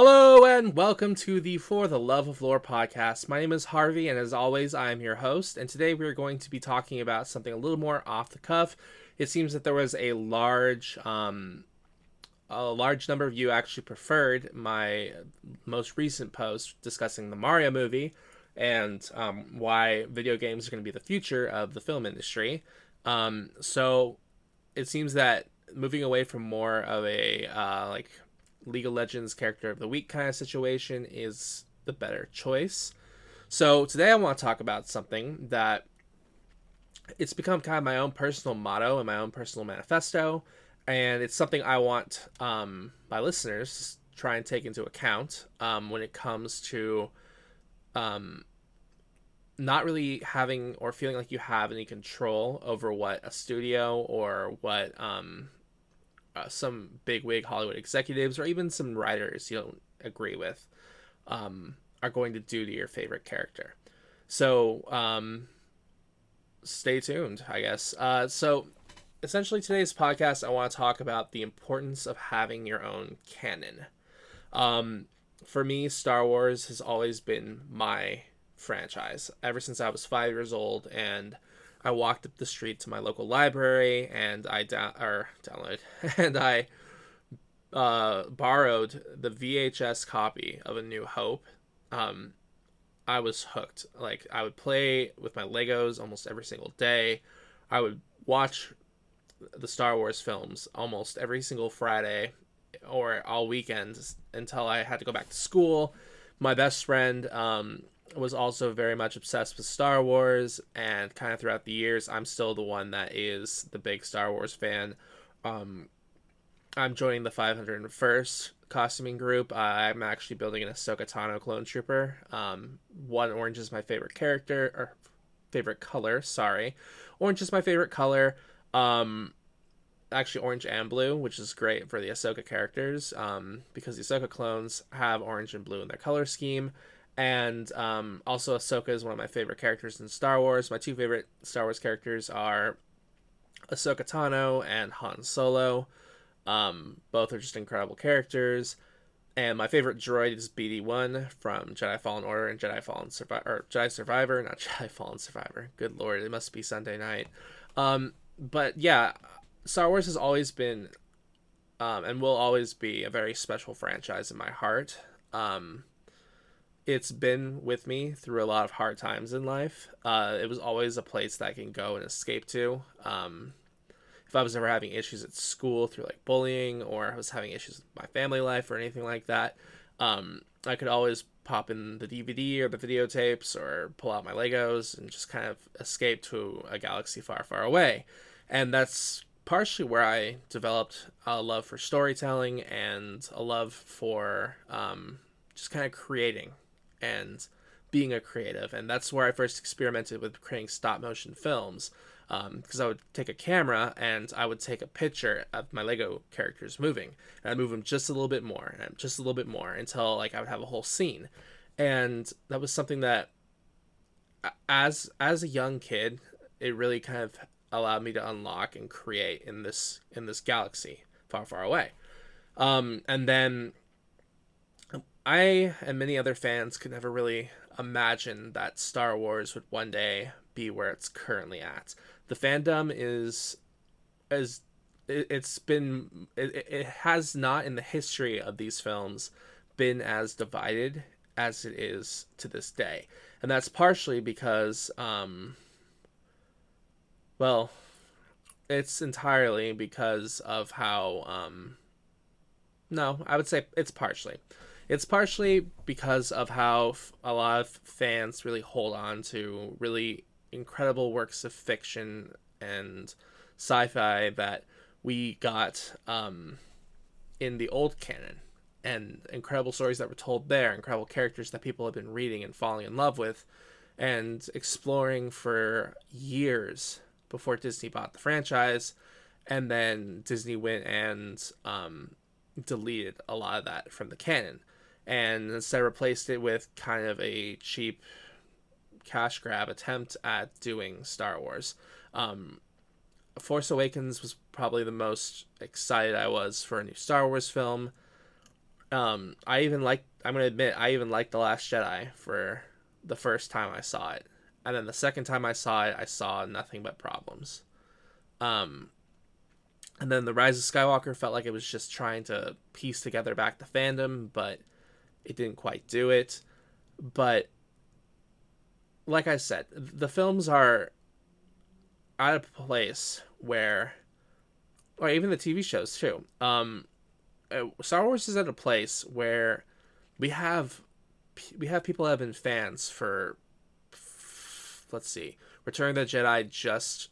Hello and welcome to the For the Love of Lore podcast. My name is Harvey, and as always, I am your host. And today we are going to be talking about something a little more off the cuff. It seems that there was a large, um, a large number of you actually preferred my most recent post discussing the Mario movie and um, why video games are going to be the future of the film industry. Um, so it seems that moving away from more of a uh, like League of Legends character of the week kind of situation is the better choice. So today I want to talk about something that it's become kind of my own personal motto and my own personal manifesto, and it's something I want um, my listeners to try and take into account um, when it comes to um, not really having or feeling like you have any control over what a studio or what um, uh, some big wig Hollywood executives or even some writers you don't agree with um, are going to do to your favorite character. So um, stay tuned, I guess. Uh, so essentially, today's podcast, I want to talk about the importance of having your own canon. Um, for me, Star Wars has always been my franchise ever since I was five years old, and I walked up the street to my local library and I da- or downloaded and I uh, borrowed the VHS copy of A New Hope. Um, I was hooked. Like I would play with my Legos almost every single day. I would watch the Star Wars films almost every single Friday or all weekend until I had to go back to school. My best friend um, was also very much obsessed with Star Wars, and kind of throughout the years, I'm still the one that is the big Star Wars fan. Um, I'm joining the 501st costuming group. I'm actually building an Ahsoka Tano clone trooper. Um, one orange is my favorite character or favorite color. Sorry, orange is my favorite color. Um, actually, orange and blue, which is great for the Ahsoka characters. Um, because the Ahsoka clones have orange and blue in their color scheme and um, also Ahsoka is one of my favorite characters in Star Wars. My two favorite Star Wars characters are Ahsoka Tano and Han Solo. Um, both are just incredible characters. And my favorite droid is BD1 from Jedi Fallen Order and Jedi Fallen Survivor, or Jedi Survivor, not Jedi Fallen Survivor. Good lord, it must be Sunday night. Um, but yeah, Star Wars has always been, um, and will always be a very special franchise in my heart. It's been with me through a lot of hard times in life. Uh, it was always a place that I can go and escape to. Um, if I was ever having issues at school through like bullying or I was having issues with my family life or anything like that, um, I could always pop in the DVD or the videotapes or pull out my Legos and just kind of escape to a galaxy far, far away. And that's partially where I developed a love for storytelling and a love for um, just kind of creating and being a creative. And that's where I first experimented with creating stop motion films. Because um, I would take a camera and I would take a picture of my Lego characters moving, and I'd move them just a little bit more, and just a little bit more until like I would have a whole scene, and that was something that, as as a young kid, it really kind of allowed me to unlock and create in this in this galaxy far far away, um, and then I and many other fans could never really imagine that Star Wars would one day be where it's currently at. The fandom is is it's been it, it has not in the history of these films been as divided as it is to this day and that's partially because um well it's entirely because of how um no i would say it's partially it's partially because of how a lot of fans really hold on to really incredible works of fiction and sci-fi that we got um, in the old canon. And incredible stories that were told there incredible characters that people have been reading and falling in love with and exploring for years before disney bought the franchise. And then disney went and um, deleted a lot of that from the canon and instead replaced it with kind of a cheap cash grab attempt at doing Star Wars. Um, Force Awakens was probably the most excited I was for a new Star Wars film. Um, I even like. I'm gonna admit, I even liked the Last Jedi for the first time I saw it, and then the second time I saw it, I saw nothing but problems. Um, and then the Rise of Skywalker felt like it was just trying to piece together back the fandom, but it didn't quite do it. But like I said, the films are out of place where, or even the TV shows too. Um, uh, Star Wars is at a place where we have we have people that have been fans for let's see return of the jedi just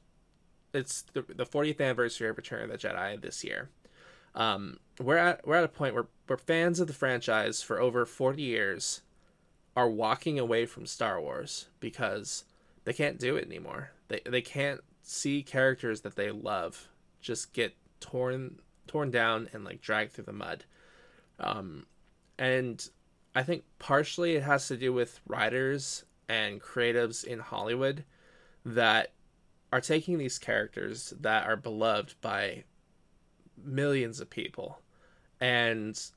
it's the, the 40th anniversary of return of the jedi this year um, we're at we're at a point where, where fans of the franchise for over 40 years are walking away from star wars because they can't do it anymore. They, they can't see characters that they love just get torn torn down and like dragged through the mud. Um, and I think partially it has to do with writers and creatives in Hollywood that are taking these characters that are beloved by millions of people and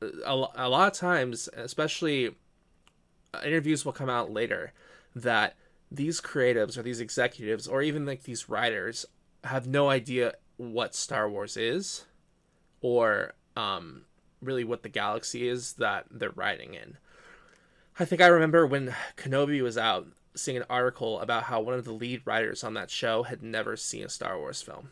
a, a lot of times especially uh, interviews will come out later that these creatives or these executives or even like these writers have no idea what Star Wars is or um, really what the galaxy is that they're writing in. I think I remember when Kenobi was out, seeing an article about how one of the lead writers on that show had never seen a Star Wars film.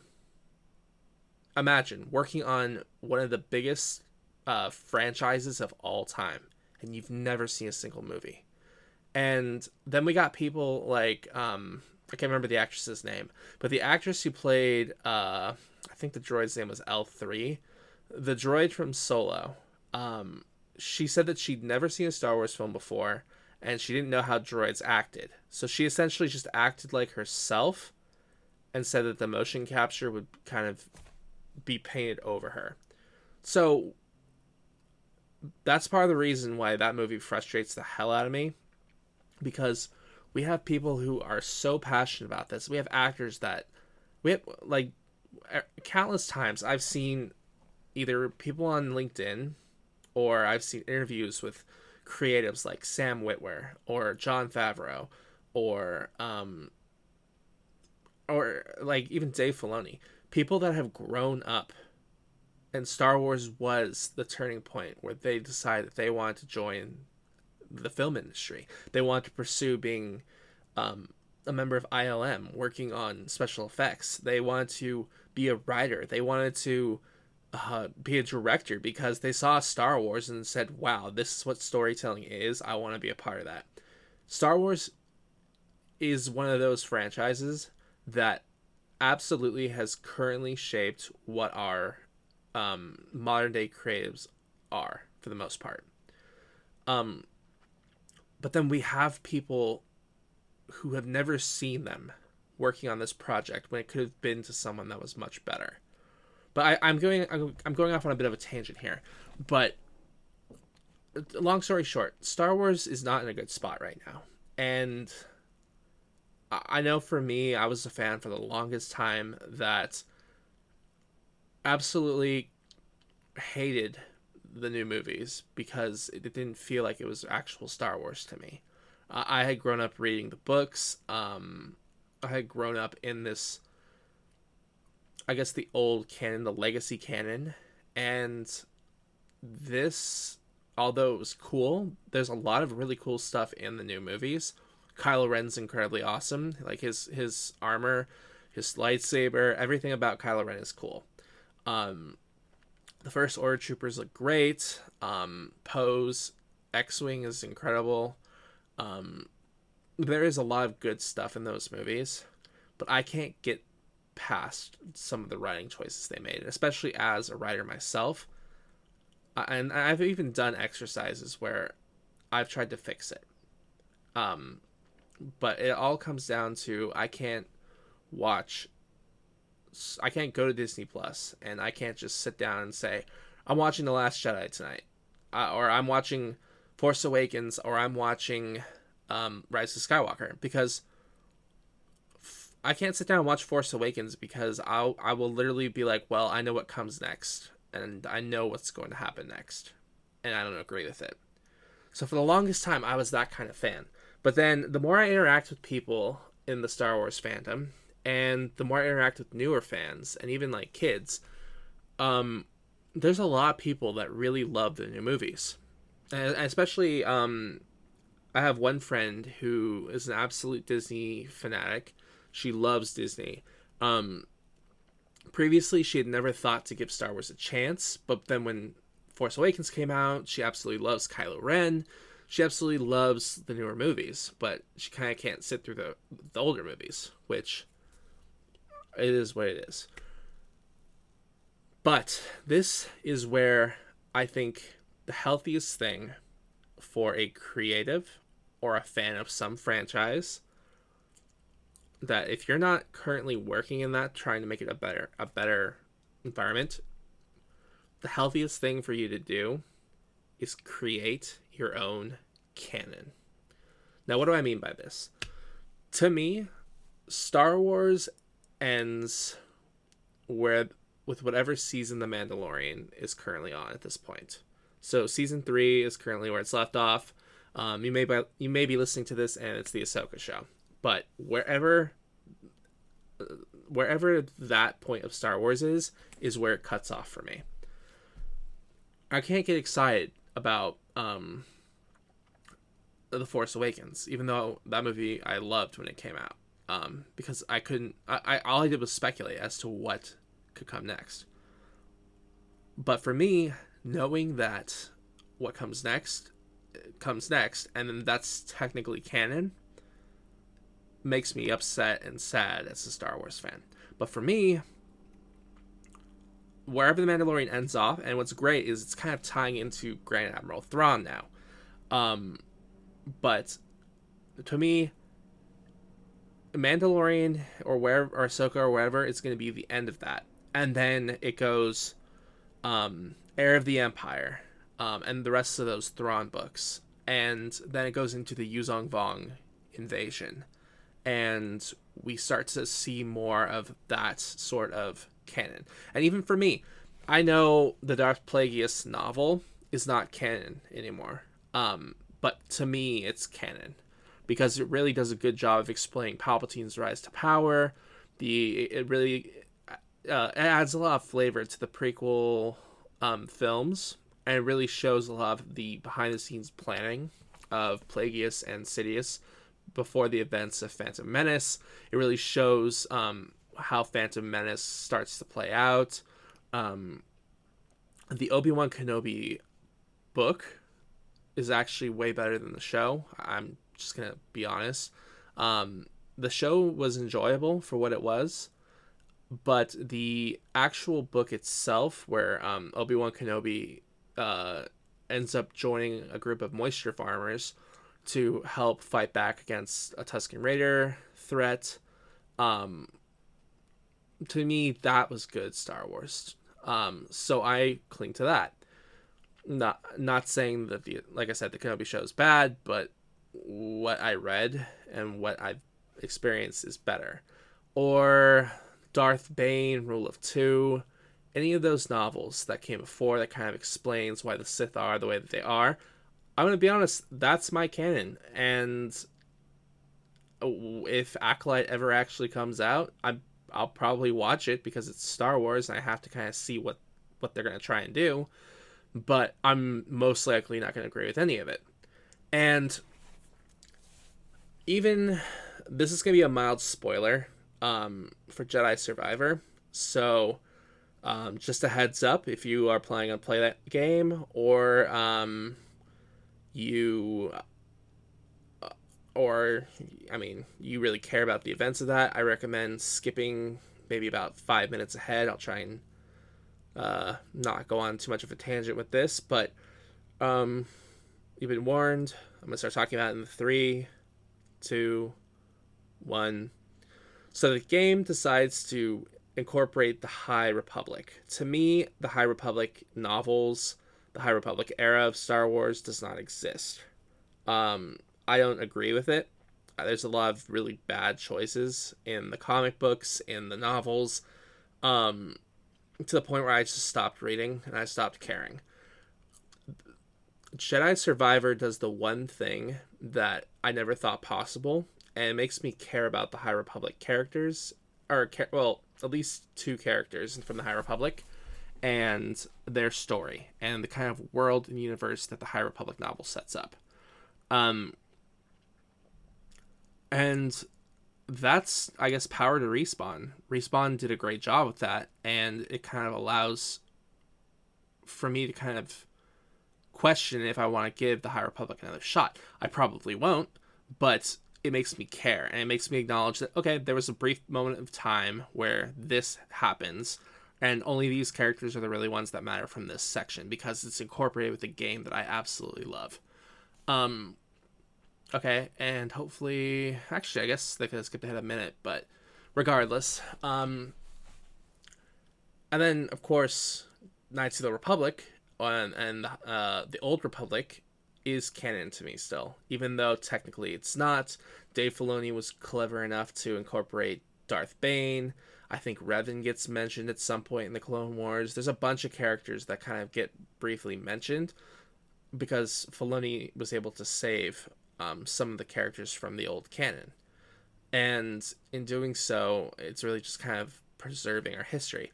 Imagine working on one of the biggest uh, franchises of all time, and you've never seen a single movie. And then we got people like um, I can't remember the actress's name, but the actress who played uh, I think the droid's name was L three the droid from Solo, um, she said that she'd never seen a Star Wars film before and she didn't know how droids acted. So she essentially just acted like herself and said that the motion capture would kind of be painted over her. So that's part of the reason why that movie frustrates the hell out of me because we have people who are so passionate about this. We have actors that we have like countless times I've seen either people on LinkedIn or I've seen interviews with creatives like Sam Witwer or Jon Favreau or um or like even Dave Filoni, people that have grown up and Star Wars was the turning point where they decided that they wanted to join the film industry. They wanted to pursue being um, a member of ILM, working on special effects. They wanted to be a writer. They wanted to uh, be a director because they saw Star Wars and said, "Wow, this is what storytelling is. I want to be a part of that." Star Wars is one of those franchises that absolutely has currently shaped what our um, modern day creatives are for the most part. Um, but then we have people who have never seen them working on this project when it could have been to someone that was much better. But I, am going I'm going off on a bit of a tangent here. But long story short, Star Wars is not in a good spot right now, and I know for me, I was a fan for the longest time that absolutely hated the new movies because it didn't feel like it was actual Star Wars to me. I had grown up reading the books. Um, I had grown up in this I guess the old canon, the legacy canon, and this, although it was cool, there's a lot of really cool stuff in the new movies. Kylo Ren's incredibly awesome. Like his his armor, his lightsaber, everything about Kylo Ren is cool. Um, the first Order troopers look great. Um, Poe's X-wing is incredible. Um, there is a lot of good stuff in those movies, but I can't get past some of the writing choices they made, especially as a writer myself. And I've even done exercises where I've tried to fix it. Um, but it all comes down to I can't watch I can't go to Disney Plus and I can't just sit down and say I'm watching The Last Jedi tonight, uh, or I'm watching Force Awakens, or I'm watching um, Rise of Skywalker because I can't sit down and watch Force Awakens because I'll I will literally be like, well, I know what comes next, and I know what's going to happen next, and I don't agree with it. So for the longest time, I was that kind of fan. But then the more I interact with people in the Star Wars fandom, and the more I interact with newer fans and even like kids, um, there's a lot of people that really love the new movies, and especially um, I have one friend who is an absolute Disney fanatic. She loves Disney. Um, previously, she had never thought to give Star Wars a chance, but then when Force Awakens came out, she absolutely loves Kylo Ren. She absolutely loves the newer movies, but she kind of can't sit through the the older movies, which it is what it is. But this is where I think the healthiest thing for a creative or a fan of some franchise that if you're not currently working in that trying to make it a better a better environment the healthiest thing for you to do is create your own canon. Now what do i mean by this? To me star wars ends where with whatever season the mandalorian is currently on at this point. So season three is currently where it's left off. Um, you may be you may be listening to this and it's the Ahsoka show, but wherever wherever that point of Star Wars is is where it cuts off for me. I can't get excited about um, the Force Awakens, even though that movie I loved when it came out, um, because I couldn't. I, I all I did was speculate as to what could come next. But for me, knowing that what comes next comes next, and then that's technically canon, makes me upset and sad as a Star Wars fan. But for me, wherever the Mandalorian ends off, and what's great is it's kind of tying into Grand Admiral Thrawn now. Um, but to me, Mandalorian or where or Ahsoka or wherever is going to be the end of that, and then it goes, um, Heir of the Empire, um, and the rest of those Thrawn books, and then it goes into the Yuuzhan Vong invasion, and we start to see more of that sort of canon. And even for me, I know the Darth Plagueis novel is not canon anymore, um, but to me, it's canon because it really does a good job of explaining Palpatine's rise to power. The it really uh, adds a lot of flavor to the prequel um, films and it really shows a lot of the behind the scenes planning of Plagueis and Sidious before the events of Phantom Menace. It really shows um, how Phantom Menace starts to play out. Um, the Obi Wan Kenobi book is actually way better than the show. I'm just gonna be honest. Um, the show was enjoyable for what it was, but the actual book itself, where um, Obi Wan Kenobi uh, ends up joining a group of moisture farmers to help fight back against a Tusken Raider threat. Um, to me, that was good Star Wars. Um, so I cling to that. Not not saying that the like I said the Kenobi show is bad, but what I read and what I've experienced is better. Or Darth Bane, Rule of Two any of those novels that came before that kind of explains why the Sith are the way that they are, I'm gonna be honest, that's my canon. And if Acolyte ever actually comes out, I I'll probably watch it because it's Star Wars and I have to kind of see what what they're gonna try and do. But I'm most likely not gonna agree with any of it. And even this is gonna be a mild spoiler um, for Jedi Survivor. So um, just a heads up if you are planning on play that game or um, you uh, or I mean you really care about the events of that, I recommend skipping maybe about five minutes ahead. I'll try and uh, not go on too much of a tangent with this, but um, you've been warned. I'm gonna start talking about it in three, two, one. So the game decides to incorporate the High Republic. To me, the High Republic novels, the High Republic era of Star Wars does not exist. Um, I don't agree with it. Uh, there's a lot of really bad choices in the comic books, in the novels. Um, to the point where I just stopped reading and I stopped caring. Jedi Survivor does the one thing that I never thought possible, and it makes me care about the High Republic characters, or well, at least two characters from the High Republic, and their story and the kind of world and universe that the High Republic novel sets up. Um, and that's I guess power to respawn. Respawn did a great job with that, and it kind of allows for me to kind of question if I want to give the High Republic another shot. I probably won't, but it makes me care and it makes me acknowledge that okay, there was a brief moment of time where this happens and only these characters are the really ones that matter from this section because it's incorporated with a game that I absolutely love. Um okay, and hopefully actually I guess they could have skipped ahead a minute, but regardless, um and then of course Knights of the Republic and, uh, the Old Republic is canon to me still, even though technically it's not. Dave Filoni was clever enough to incorporate Darth Bane. I think Revan gets mentioned at some point in the Clone Wars. There's a bunch of characters that kind of get briefly mentioned because Filoni was able to save um, some of the characters from the old canon. And in doing so, it's really just kind of preserving our history.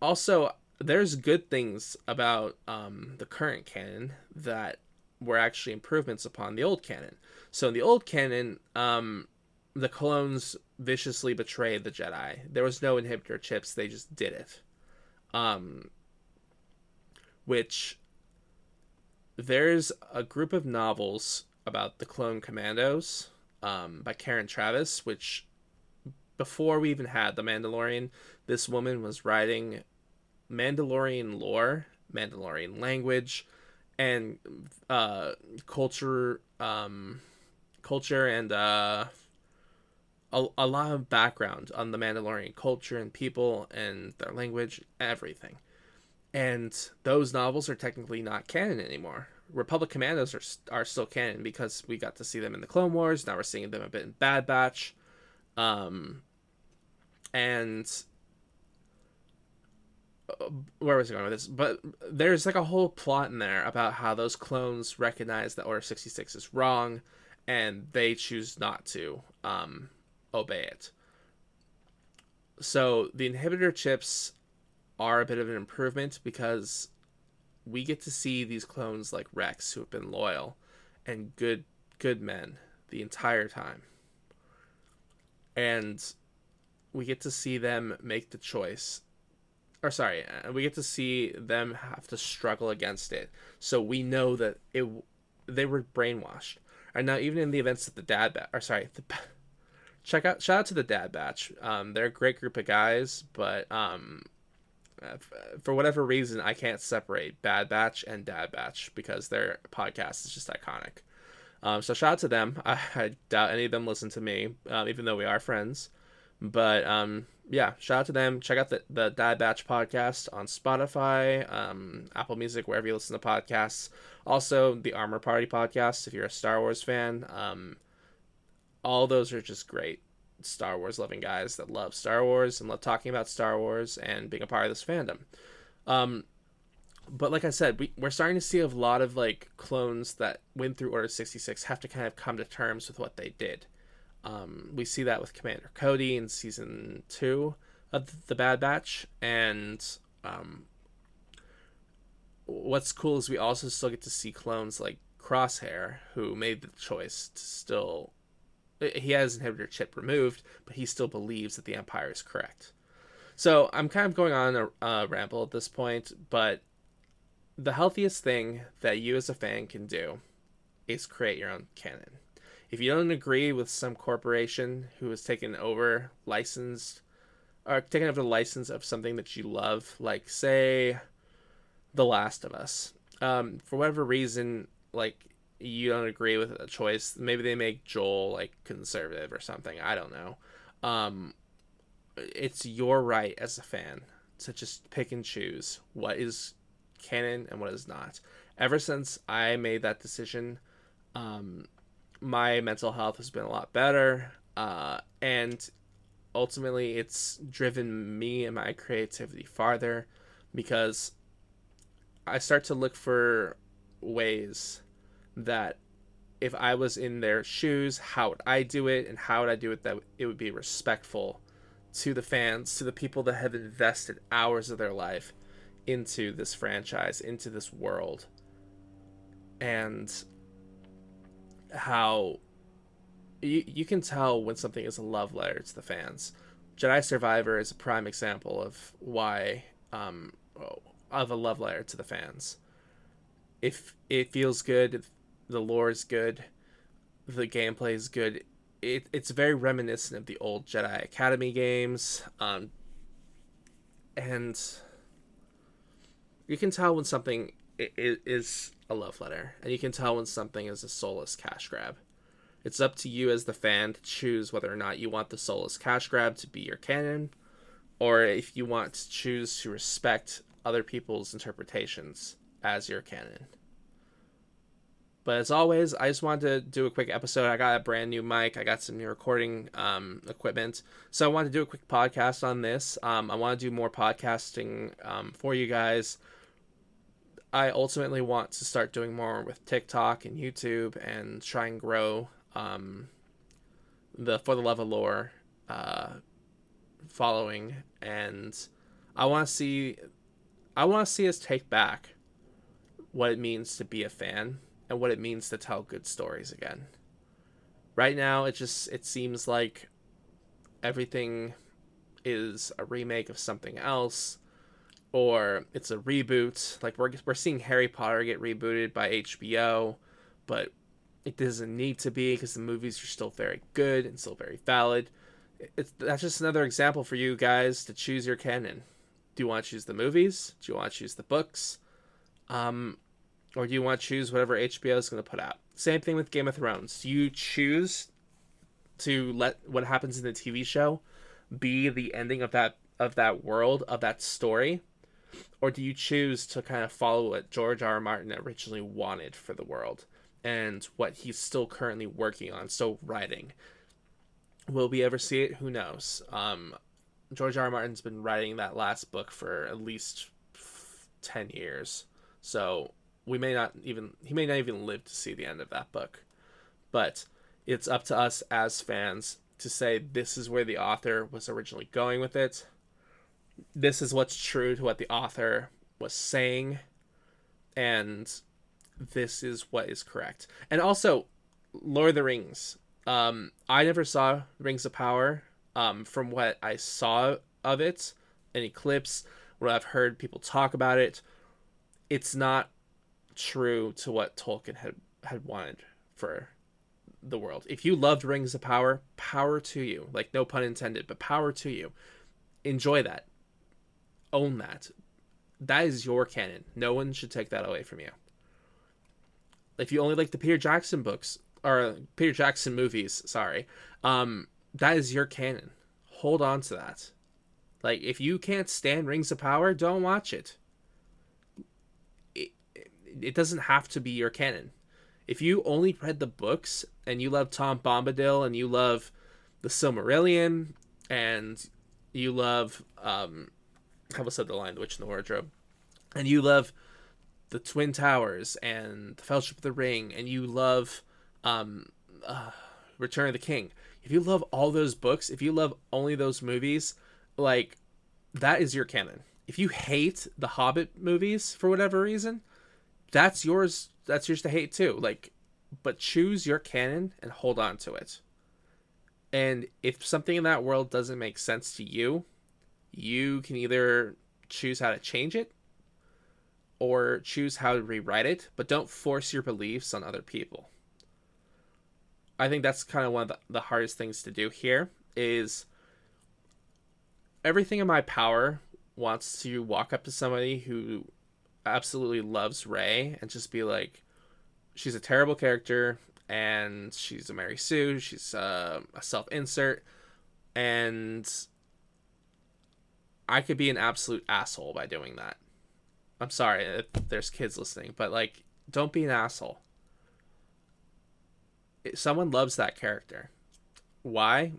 Also, there's good things about um, the current canon that were actually improvements upon the old canon. So in the old canon, um, the clones viciously betrayed the Jedi. There was no inhibitor chips; they just did it. Um, which there's a group of novels about the clone commandos um, by Karen Traviss, which before we even had the Mandalorian, this woman was writing Mandalorian lore, Mandalorian language, and uh, culture, um, culture, and uh, a, a lot of background on the Mandalorian culture and people and their language, everything. And those novels are technically not canon anymore. Republic Commandos are are still canon because we got to see them in the Clone Wars. Now we're seeing them a bit in Bad Batch, um, and where was I going with this? But there's like a whole plot in there about how those clones recognize that Order 66 is wrong and they choose not to um, obey it. So the inhibitor chips are a bit of an improvement because we get to see these clones like Rex who have been loyal and good good men the entire time. And we get to see them make the choice or sorry, uh, we get to see them have to struggle against it. So we know that it they were brainwashed. And now even in the events of the dad batch, or sorry, the, check out shout out to the dad batch. Um, they're a great group of guys, but um, for whatever reason, I can't separate Bad Batch and Dad Batch because their podcast is just iconic. Um, so shout out to them. I, I, doubt any of them listen to me, um, even though we are friends. But um, yeah, shout out to them. Check out the, the Dad Batch podcast on Spotify, um, Apple Music, wherever you listen to podcasts. Also, the Armor Party podcast, if you're a Star Wars fan. Um, all those are just great Star Wars loving guys that love Star Wars and love talking about Star Wars and being a part of this fandom. Um, but like I said, we, we're starting to see a lot of like clones that went through Order 66 have to kind of come to terms with what they did. Um, we see that with Commander Cody in season two of the Bad Batch, and um, what's cool is we also still get to see clones like Crosshair, who made the choice to still. He has inhibitor chip removed, but he still believes that the Empire is correct. So I'm kind of going on a, a ramble at this point, but the healthiest thing that you as a fan can do is create your own canon if you don't agree with some corporation who has taken over licensed or taken over the license of something that you love, like say The Last of Us, um, for whatever reason, like you don't agree with a choice, maybe they make Joel like conservative or something. I don't know. Um, it's your right as a fan to just pick and choose what is canon and what is not. Ever since I made that decision, um, my mental health has been a lot better. Uh, and ultimately, it's driven me and my creativity farther because I start to look for ways that if I was in their shoes, how would I do it and how would I do it that it would be respectful to the fans, to the people that have invested hours of their life into this franchise, into this world. And how you, you can tell when something is a love letter to the fans. Jedi Survivor is a prime example of why um, of a love letter to the fans. If it feels good, the lore is good, the gameplay is good. It, it's very reminiscent of the old Jedi Academy games, um, and you can tell when something is a love letter, and you can tell when something is a soulless cash grab. It's up to you as the fan to choose whether or not you want the soulless cash grab to be your canon, or if you want to choose to respect other people's interpretations as your canon. But as always, I just wanted to do a quick episode. I got a brand new mic. I got some new recording um, equipment. So I wanted to do a quick podcast on this. Um, I want to do more podcasting um, for you guys. I ultimately want to start doing more with TikTok and YouTube and try and grow um, the For the Love of Lore uh, following. And I want to see, I want to see us take back what it means to be a fan and what it means to tell good stories again. Right now, it just it seems like everything is a remake of something else or it's a reboot. Like we're we're seeing Harry Potter get rebooted by HBO, but it doesn't need to be because the movies are still very good and still very valid. It's that's just another example for you guys to choose your canon. Do you want to choose the movies? Do you want to choose the books? Um, or do you want to choose whatever HBO is going to put out? Same thing with Game of Thrones. Do you choose to let what happens in the TV show be the ending of that of that world of that story, or do you choose to kind of follow what George R. R. Martin originally wanted for the world and what he's still currently working on, still writing? Will we ever see it? Who knows? Um, George R. R. Martin's been writing that last book for at least ten years, so we may not even he may not even live to see the end of that book. But it's up to us as fans to say this is where the author was originally going with it. This is what's true to what the author was saying. And this is what is correct. And also lord of the rings. Um i never saw rings of power um from what i saw of it any clips what i've heard people talk about it. It's not true to what Tolkien had had wanted for the world. If you loved Rings of Power, power to you. Like no pun intended, but power to you. Enjoy that. Own that. That is your canon. No one should take that away from you. If you only like the Peter Jackson books or Peter Jackson movies, sorry, um, that is your canon. Hold on to that. Like if you can't stand Rings of Power, don't watch it it doesn't have to be your canon. If you only read the books and you love Tom Bombadil and you love the Silmarillion and you love um was said the line the witch in the wardrobe? And you love the twin towers and the fellowship of the ring and you love um uh, return of the king. If you love all those books if you love only those movies like that is your canon. If you hate the hobbit movies for whatever reason that's yours that's yours to hate too like but choose your canon and hold on to it. And if something in that world doesn't make sense to you you can either choose how to change it or choose how to rewrite it but don't force your beliefs on other people. I think that's kind of one of the, hardest things to do here is everything in my power wants to walk up to somebody who absolutely loves Rey and just be like, she's a terrible character and she's a Mary Sue. She's uh, a self insert. And I could be an absolute asshole by doing that. I'm sorry if there's kids listening, but like, don't be an asshole. Someone loves that character. Why?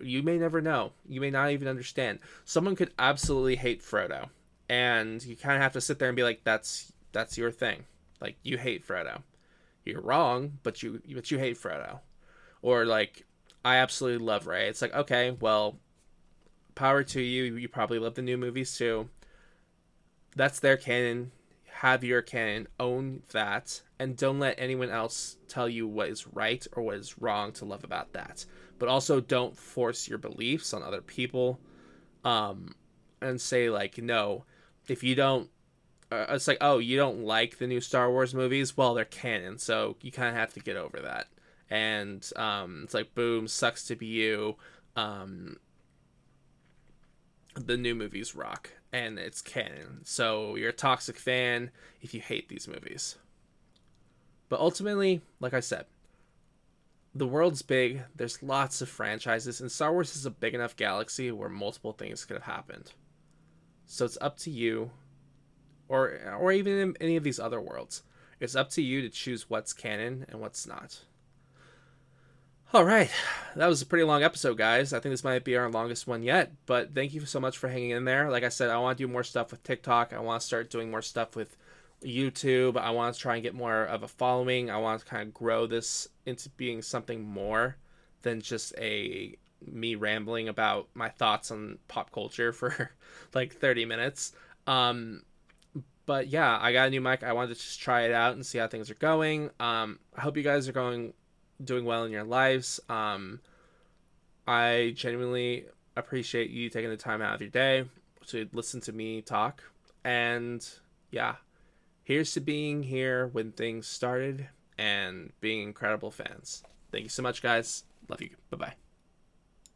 You may never know. You may not even understand. Someone could absolutely hate Frodo and you kind of have to sit there and be like, "That's that's your thing. Like you hate Frodo. You're wrong, but you but you hate Frodo." Or like, I absolutely love Rey. It's like, okay, well, power to you. You probably love the new movies too. That's their canon. Have your canon. Own that, and don't let anyone else tell you what is right or what is wrong to love about that. But also, don't force your beliefs on other people. Um, and say like, no, if you don't uh, it's like oh you don't like the new star wars movies? Well they're canon so you kind of have to get over that. And um, it's like boom sucks to be you. Um, the new movies rock and it's canon. So you're a toxic fan if you hate these movies. But ultimately like i said the world's big there's lots of franchises and star wars is a big enough galaxy where multiple things could have happened so it's up to you, or or even in any of these other worlds, it's up to you to choose what's canon and what's not. All right, that was a pretty long episode, guys. I think this might be our longest one yet, but thank you so much for hanging in there. Like I said, I want to do more stuff with TikTok. I want to start doing more stuff with YouTube. I want to try and get more of a following. I want to kind of grow this into being something more than just a me rambling about my thoughts on pop culture for like 30 minutes. Um, but yeah, I got a new mic. I wanted to just try it out and see how things are going. Um, I hope you guys are going doing well in your lives. Um, I genuinely appreciate you taking the time out of your day to listen to me talk. And yeah, here's to being here when things started and being incredible fans. Thank you so much, guys. Love you. Bye bye.